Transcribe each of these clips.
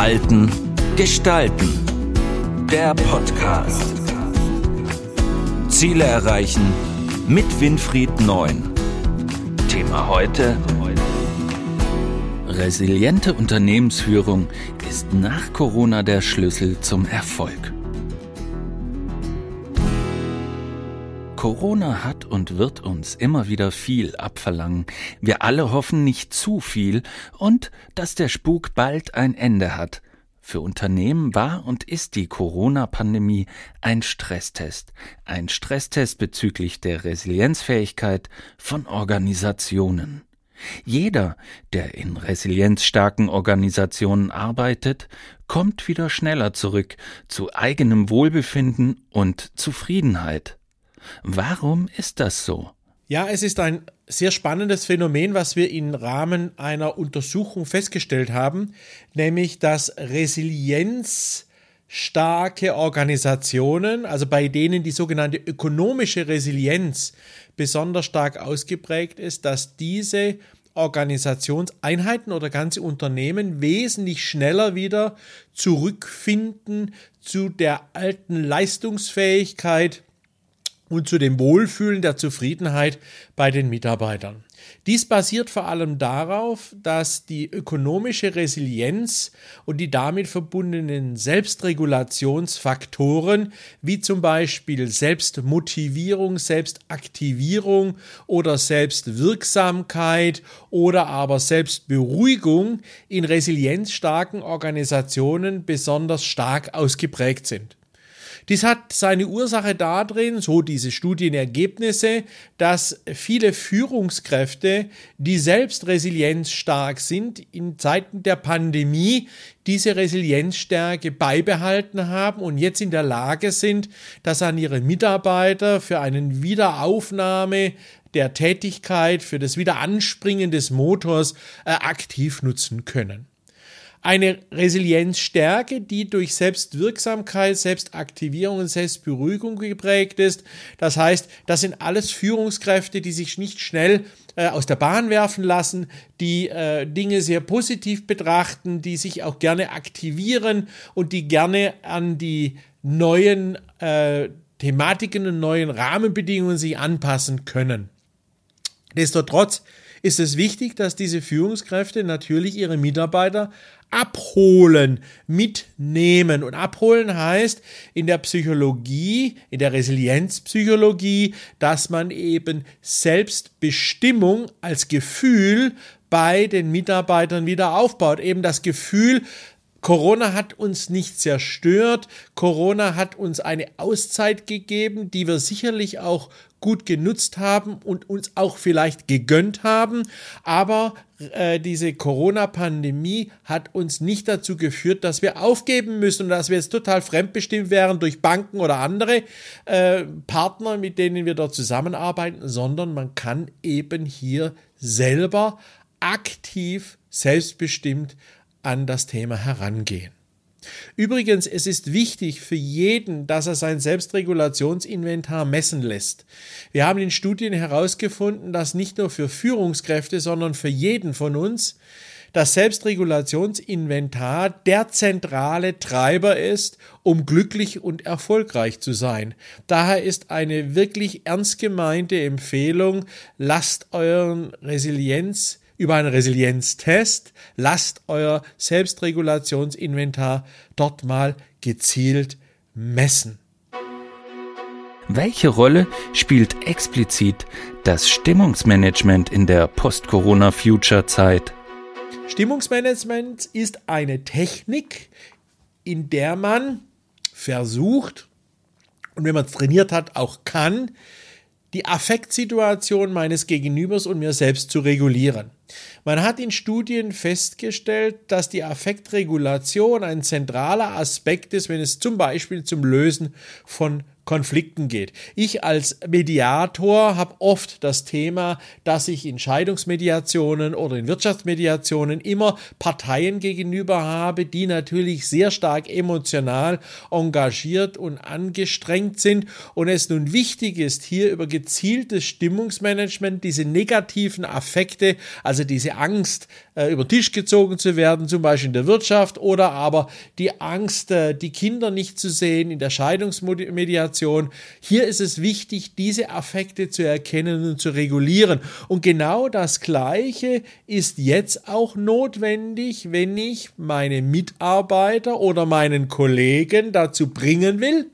Halten, Gestalten. Der Podcast. Ziele erreichen mit Winfried Neun. Thema heute. Resiliente Unternehmensführung ist nach Corona der Schlüssel zum Erfolg. Corona hat und wird uns immer wieder viel abverlangen. Wir alle hoffen nicht zu viel und dass der Spuk bald ein Ende hat. Für Unternehmen war und ist die Corona-Pandemie ein Stresstest. Ein Stresstest bezüglich der Resilienzfähigkeit von Organisationen. Jeder, der in resilienzstarken Organisationen arbeitet, kommt wieder schneller zurück zu eigenem Wohlbefinden und Zufriedenheit. Warum ist das so? Ja, es ist ein sehr spannendes Phänomen, was wir im Rahmen einer Untersuchung festgestellt haben, nämlich dass resilienzstarke Organisationen, also bei denen die sogenannte ökonomische Resilienz besonders stark ausgeprägt ist, dass diese Organisationseinheiten oder ganze Unternehmen wesentlich schneller wieder zurückfinden zu der alten Leistungsfähigkeit, und zu dem Wohlfühlen der Zufriedenheit bei den Mitarbeitern. Dies basiert vor allem darauf, dass die ökonomische Resilienz und die damit verbundenen Selbstregulationsfaktoren wie zum Beispiel Selbstmotivierung, Selbstaktivierung oder Selbstwirksamkeit oder aber Selbstberuhigung in resilienzstarken Organisationen besonders stark ausgeprägt sind. Dies hat seine Ursache darin, so diese Studienergebnisse, dass viele Führungskräfte, die selbst resilienzstark sind, in Zeiten der Pandemie diese Resilienzstärke beibehalten haben und jetzt in der Lage sind, das an ihre Mitarbeiter für einen Wiederaufnahme der Tätigkeit, für das Wiederanspringen des Motors äh, aktiv nutzen können eine Resilienzstärke, die durch Selbstwirksamkeit, Selbstaktivierung und Selbstberuhigung geprägt ist. Das heißt, das sind alles Führungskräfte, die sich nicht schnell äh, aus der Bahn werfen lassen, die äh, Dinge sehr positiv betrachten, die sich auch gerne aktivieren und die gerne an die neuen äh, Thematiken und neuen Rahmenbedingungen sich anpassen können. Nichtsdestotrotz ist es wichtig, dass diese Führungskräfte natürlich ihre Mitarbeiter abholen, mitnehmen. Und abholen heißt in der Psychologie, in der Resilienzpsychologie, dass man eben Selbstbestimmung als Gefühl bei den Mitarbeitern wieder aufbaut. Eben das Gefühl, Corona hat uns nicht zerstört. Corona hat uns eine Auszeit gegeben, die wir sicherlich auch gut genutzt haben und uns auch vielleicht gegönnt haben. Aber äh, diese Corona-Pandemie hat uns nicht dazu geführt, dass wir aufgeben müssen und dass wir jetzt total fremdbestimmt wären durch Banken oder andere äh, Partner, mit denen wir dort zusammenarbeiten, sondern man kann eben hier selber aktiv, selbstbestimmt an das Thema herangehen. Übrigens, es ist wichtig für jeden, dass er sein Selbstregulationsinventar messen lässt. Wir haben in Studien herausgefunden, dass nicht nur für Führungskräfte, sondern für jeden von uns das Selbstregulationsinventar der zentrale Treiber ist, um glücklich und erfolgreich zu sein. Daher ist eine wirklich ernst gemeinte Empfehlung, lasst euren Resilienz über einen Resilienztest. Lasst euer Selbstregulationsinventar dort mal gezielt messen. Welche Rolle spielt explizit das Stimmungsmanagement in der Post-Corona-Future-Zeit? Stimmungsmanagement ist eine Technik, in der man versucht, und wenn man es trainiert hat, auch kann, die Affektsituation meines Gegenübers und mir selbst zu regulieren. Man hat in Studien festgestellt, dass die Affektregulation ein zentraler Aspekt ist, wenn es zum Beispiel zum Lösen von Konflikten geht. Ich als Mediator habe oft das Thema, dass ich in Scheidungsmediationen oder in Wirtschaftsmediationen immer Parteien gegenüber habe, die natürlich sehr stark emotional engagiert und angestrengt sind und es nun wichtig ist, hier über gezieltes Stimmungsmanagement diese negativen Affekte, also diese Angst, äh, über den Tisch gezogen zu werden, zum Beispiel in der Wirtschaft oder aber die Angst, äh, die Kinder nicht zu sehen in der Scheidungsmediation, Kommunikation. Hier ist es wichtig, diese Affekte zu erkennen und zu regulieren. Und genau das Gleiche ist jetzt auch notwendig, wenn ich meine Mitarbeiter oder meinen Kollegen dazu bringen will,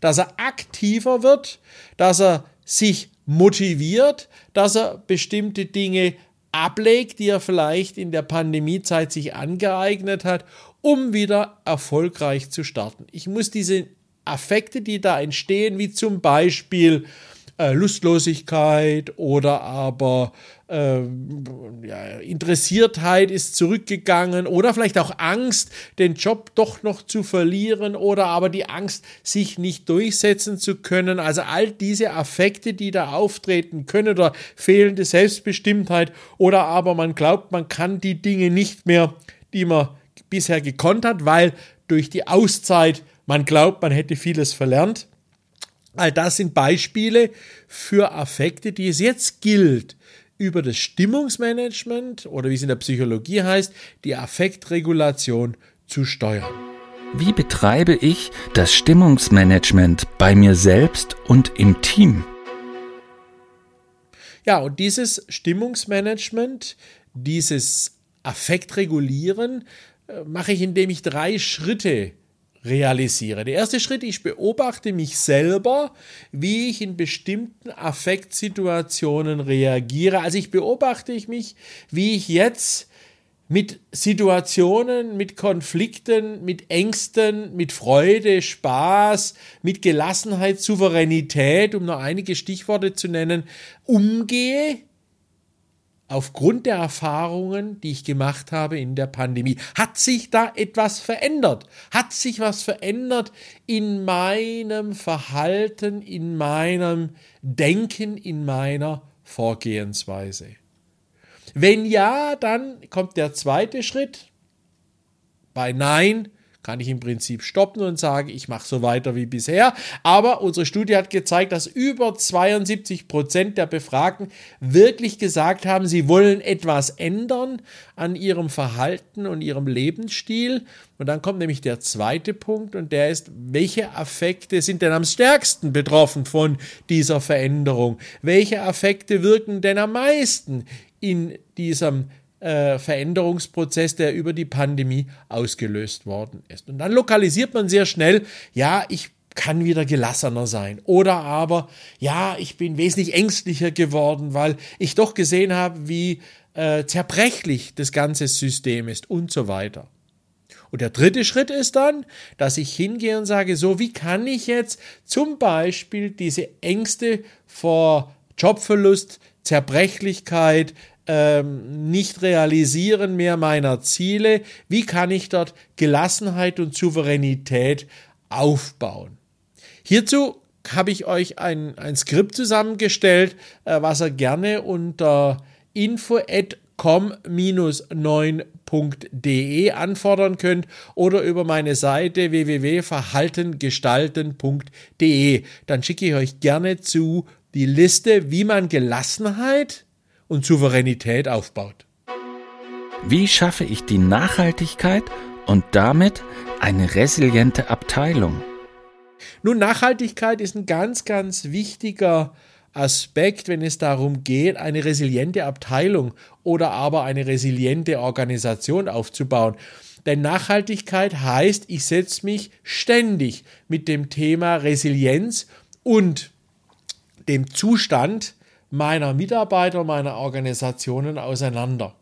dass er aktiver wird, dass er sich motiviert, dass er bestimmte Dinge ablegt, die er vielleicht in der Pandemiezeit sich angeeignet hat, um wieder erfolgreich zu starten. Ich muss diese Affekte, die da entstehen, wie zum Beispiel äh, Lustlosigkeit oder aber äh, ja, Interessiertheit ist zurückgegangen oder vielleicht auch Angst, den Job doch noch zu verlieren oder aber die Angst, sich nicht durchsetzen zu können. Also all diese Affekte, die da auftreten können oder fehlende Selbstbestimmtheit oder aber man glaubt, man kann die Dinge nicht mehr, die man bisher gekonnt hat, weil durch die Auszeit man glaubt, man hätte vieles verlernt. All das sind Beispiele für Affekte, die es jetzt gilt, über das Stimmungsmanagement oder wie es in der Psychologie heißt, die Affektregulation zu steuern. Wie betreibe ich das Stimmungsmanagement bei mir selbst und im Team? Ja, und dieses Stimmungsmanagement, dieses Affektregulieren äh, mache ich, indem ich drei Schritte realisiere. Der erste Schritt, ich beobachte mich selber, wie ich in bestimmten Affektsituationen reagiere. Also ich beobachte ich mich, wie ich jetzt mit Situationen, mit Konflikten, mit Ängsten, mit Freude, Spaß, mit Gelassenheit, Souveränität, um nur einige Stichworte zu nennen, umgehe aufgrund der Erfahrungen, die ich gemacht habe in der Pandemie. Hat sich da etwas verändert? Hat sich was verändert in meinem Verhalten, in meinem Denken, in meiner Vorgehensweise? Wenn ja, dann kommt der zweite Schritt. Bei Nein kann ich im Prinzip stoppen und sagen, ich mache so weiter wie bisher. Aber unsere Studie hat gezeigt, dass über 72 Prozent der Befragten wirklich gesagt haben, sie wollen etwas ändern an ihrem Verhalten und ihrem Lebensstil. Und dann kommt nämlich der zweite Punkt und der ist, welche Affekte sind denn am stärksten betroffen von dieser Veränderung? Welche Affekte wirken denn am meisten in diesem äh, Veränderungsprozess, der über die Pandemie ausgelöst worden ist. Und dann lokalisiert man sehr schnell, ja, ich kann wieder gelassener sein. Oder aber, ja, ich bin wesentlich ängstlicher geworden, weil ich doch gesehen habe, wie äh, zerbrechlich das ganze System ist und so weiter. Und der dritte Schritt ist dann, dass ich hingehe und sage, so, wie kann ich jetzt zum Beispiel diese Ängste vor Jobverlust, Zerbrechlichkeit, ähm, nicht realisieren mehr meiner Ziele, wie kann ich dort Gelassenheit und Souveränität aufbauen. Hierzu habe ich euch ein, ein Skript zusammengestellt, äh, was ihr gerne unter info.com-9.de anfordern könnt oder über meine Seite www.verhaltengestalten.de. Dann schicke ich euch gerne zu die Liste, wie man Gelassenheit und Souveränität aufbaut. Wie schaffe ich die Nachhaltigkeit und damit eine resiliente Abteilung? Nun, Nachhaltigkeit ist ein ganz, ganz wichtiger Aspekt, wenn es darum geht, eine resiliente Abteilung oder aber eine resiliente Organisation aufzubauen. Denn Nachhaltigkeit heißt, ich setze mich ständig mit dem Thema Resilienz und dem Zustand meiner Mitarbeiter, meiner Organisationen auseinander.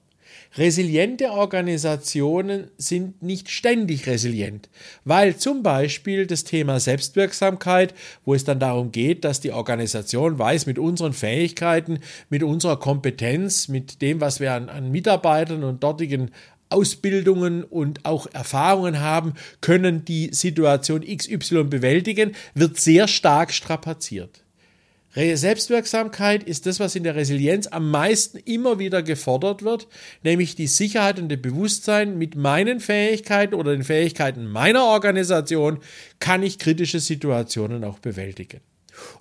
Resiliente Organisationen sind nicht ständig resilient, weil zum Beispiel das Thema Selbstwirksamkeit, wo es dann darum geht, dass die Organisation weiß, mit unseren Fähigkeiten, mit unserer Kompetenz, mit dem, was wir an, an Mitarbeitern und dortigen Ausbildungen und auch Erfahrungen haben, können die Situation XY bewältigen, wird sehr stark strapaziert. Selbstwirksamkeit ist das, was in der Resilienz am meisten immer wieder gefordert wird, nämlich die Sicherheit und das Bewusstsein, mit meinen Fähigkeiten oder den Fähigkeiten meiner Organisation kann ich kritische Situationen auch bewältigen.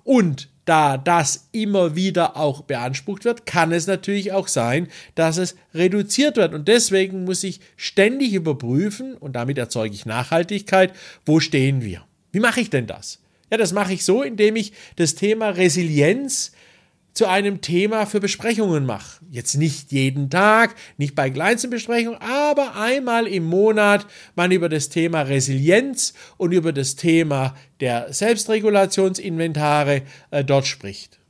Und da das immer wieder auch beansprucht wird, kann es natürlich auch sein, dass es reduziert wird. Und deswegen muss ich ständig überprüfen, und damit erzeuge ich Nachhaltigkeit, wo stehen wir? Wie mache ich denn das? Ja, das mache ich so, indem ich das Thema Resilienz zu einem Thema für Besprechungen mache. Jetzt nicht jeden Tag, nicht bei kleinsten Besprechungen, aber einmal im Monat man über das Thema Resilienz und über das Thema der Selbstregulationsinventare äh, dort spricht.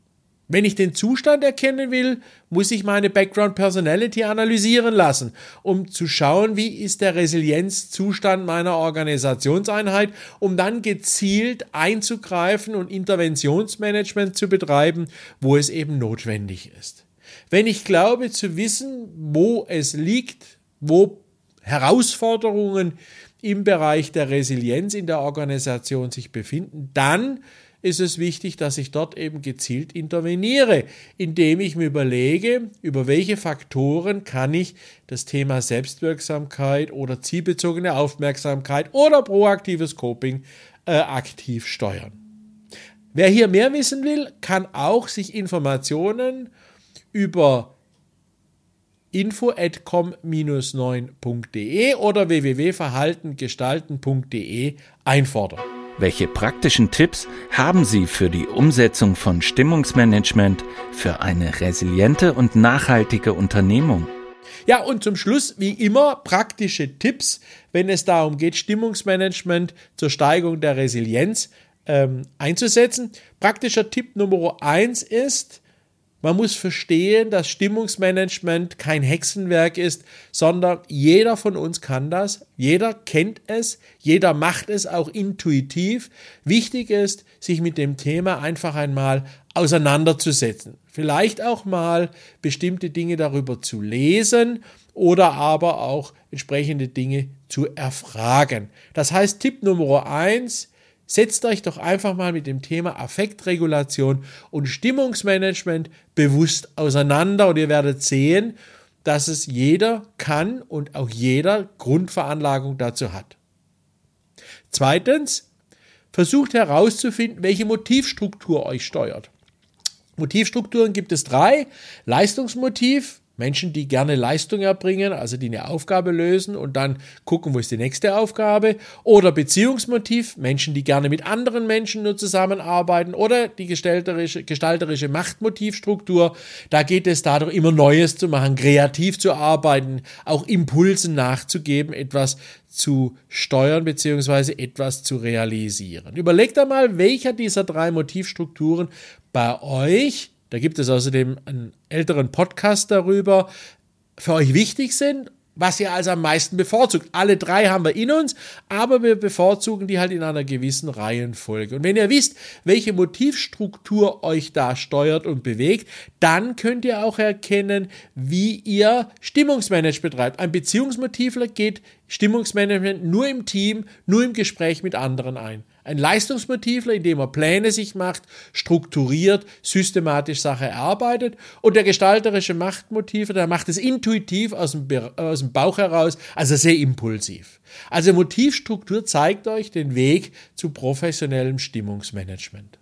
Wenn ich den Zustand erkennen will, muss ich meine Background Personality analysieren lassen, um zu schauen, wie ist der Resilienzzustand meiner Organisationseinheit, um dann gezielt einzugreifen und Interventionsmanagement zu betreiben, wo es eben notwendig ist. Wenn ich glaube zu wissen, wo es liegt, wo Herausforderungen im Bereich der Resilienz in der Organisation sich befinden, dann ist es wichtig, dass ich dort eben gezielt interveniere, indem ich mir überlege, über welche Faktoren kann ich das Thema Selbstwirksamkeit oder zielbezogene Aufmerksamkeit oder proaktives Coping äh, aktiv steuern. Wer hier mehr wissen will, kann auch sich Informationen über info.com-9.de oder www.verhaltengestalten.de einfordern. Welche praktischen Tipps haben Sie für die Umsetzung von Stimmungsmanagement für eine resiliente und nachhaltige Unternehmung? Ja, und zum Schluss, wie immer, praktische Tipps, wenn es darum geht, Stimmungsmanagement zur Steigerung der Resilienz ähm, einzusetzen. Praktischer Tipp Nummer eins ist, man muss verstehen, dass Stimmungsmanagement kein Hexenwerk ist, sondern jeder von uns kann das, jeder kennt es, jeder macht es auch intuitiv. Wichtig ist, sich mit dem Thema einfach einmal auseinanderzusetzen. Vielleicht auch mal bestimmte Dinge darüber zu lesen oder aber auch entsprechende Dinge zu erfragen. Das heißt, Tipp Nummer eins, Setzt euch doch einfach mal mit dem Thema Affektregulation und Stimmungsmanagement bewusst auseinander und ihr werdet sehen, dass es jeder kann und auch jeder Grundveranlagung dazu hat. Zweitens, versucht herauszufinden, welche Motivstruktur euch steuert. Motivstrukturen gibt es drei. Leistungsmotiv, Menschen, die gerne Leistung erbringen, also die eine Aufgabe lösen und dann gucken, wo ist die nächste Aufgabe. Oder Beziehungsmotiv, Menschen, die gerne mit anderen Menschen nur zusammenarbeiten. Oder die gestalterische, gestalterische Machtmotivstruktur. Da geht es darum, immer Neues zu machen, kreativ zu arbeiten, auch Impulsen nachzugeben, etwas zu steuern beziehungsweise etwas zu realisieren. Überlegt einmal, welcher dieser drei Motivstrukturen bei euch da gibt es außerdem einen älteren Podcast darüber, für euch wichtig sind, was ihr also am meisten bevorzugt. Alle drei haben wir in uns, aber wir bevorzugen die halt in einer gewissen Reihenfolge. Und wenn ihr wisst, welche Motivstruktur euch da steuert und bewegt, dann könnt ihr auch erkennen, wie ihr Stimmungsmanagement betreibt. Ein Beziehungsmotivler geht Stimmungsmanagement nur im Team, nur im Gespräch mit anderen ein. Ein Leistungsmotivler, indem er Pläne sich macht, strukturiert, systematisch Sache erarbeitet. Und der gestalterische Machtmotive, der macht es intuitiv aus dem, aus dem Bauch heraus, also sehr impulsiv. Also Motivstruktur zeigt euch den Weg zu professionellem Stimmungsmanagement.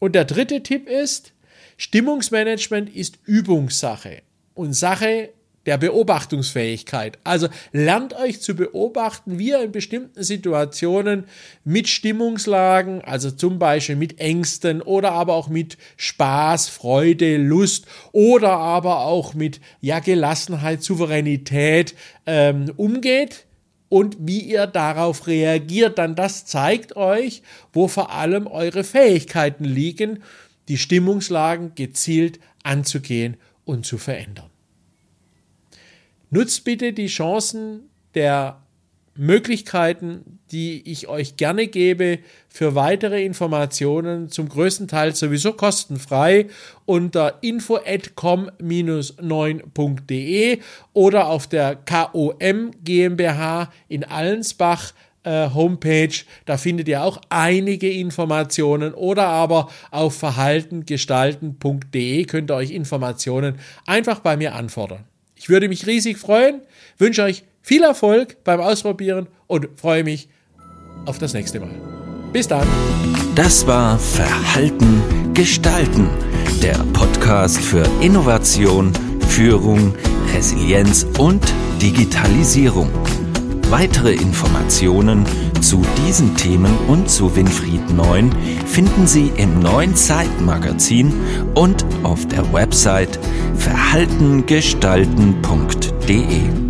Und der dritte Tipp ist, Stimmungsmanagement ist Übungssache und Sache der Beobachtungsfähigkeit. Also lernt euch zu beobachten, wie ihr in bestimmten Situationen mit Stimmungslagen, also zum Beispiel mit Ängsten oder aber auch mit Spaß, Freude, Lust oder aber auch mit ja, Gelassenheit, Souveränität ähm, umgeht und wie ihr darauf reagiert, dann das zeigt euch, wo vor allem eure Fähigkeiten liegen, die Stimmungslagen gezielt anzugehen und zu verändern. Nutzt bitte die Chancen der Möglichkeiten, die ich euch gerne gebe für weitere Informationen, zum größten Teil sowieso kostenfrei unter info.com-9.de oder auf der KOM GmbH in Allensbach äh, Homepage. Da findet ihr auch einige Informationen oder aber auf verhaltengestalten.de könnt ihr euch Informationen einfach bei mir anfordern. Ich würde mich riesig freuen, wünsche euch viel Erfolg beim Ausprobieren und freue mich auf das nächste Mal. Bis dann. Das war Verhalten gestalten, der Podcast für Innovation, Führung, Resilienz und Digitalisierung. Weitere Informationen zu diesen Themen und zu Winfried Neun finden Sie im neuen Zeitmagazin und auf der Website verhaltengestalten.de.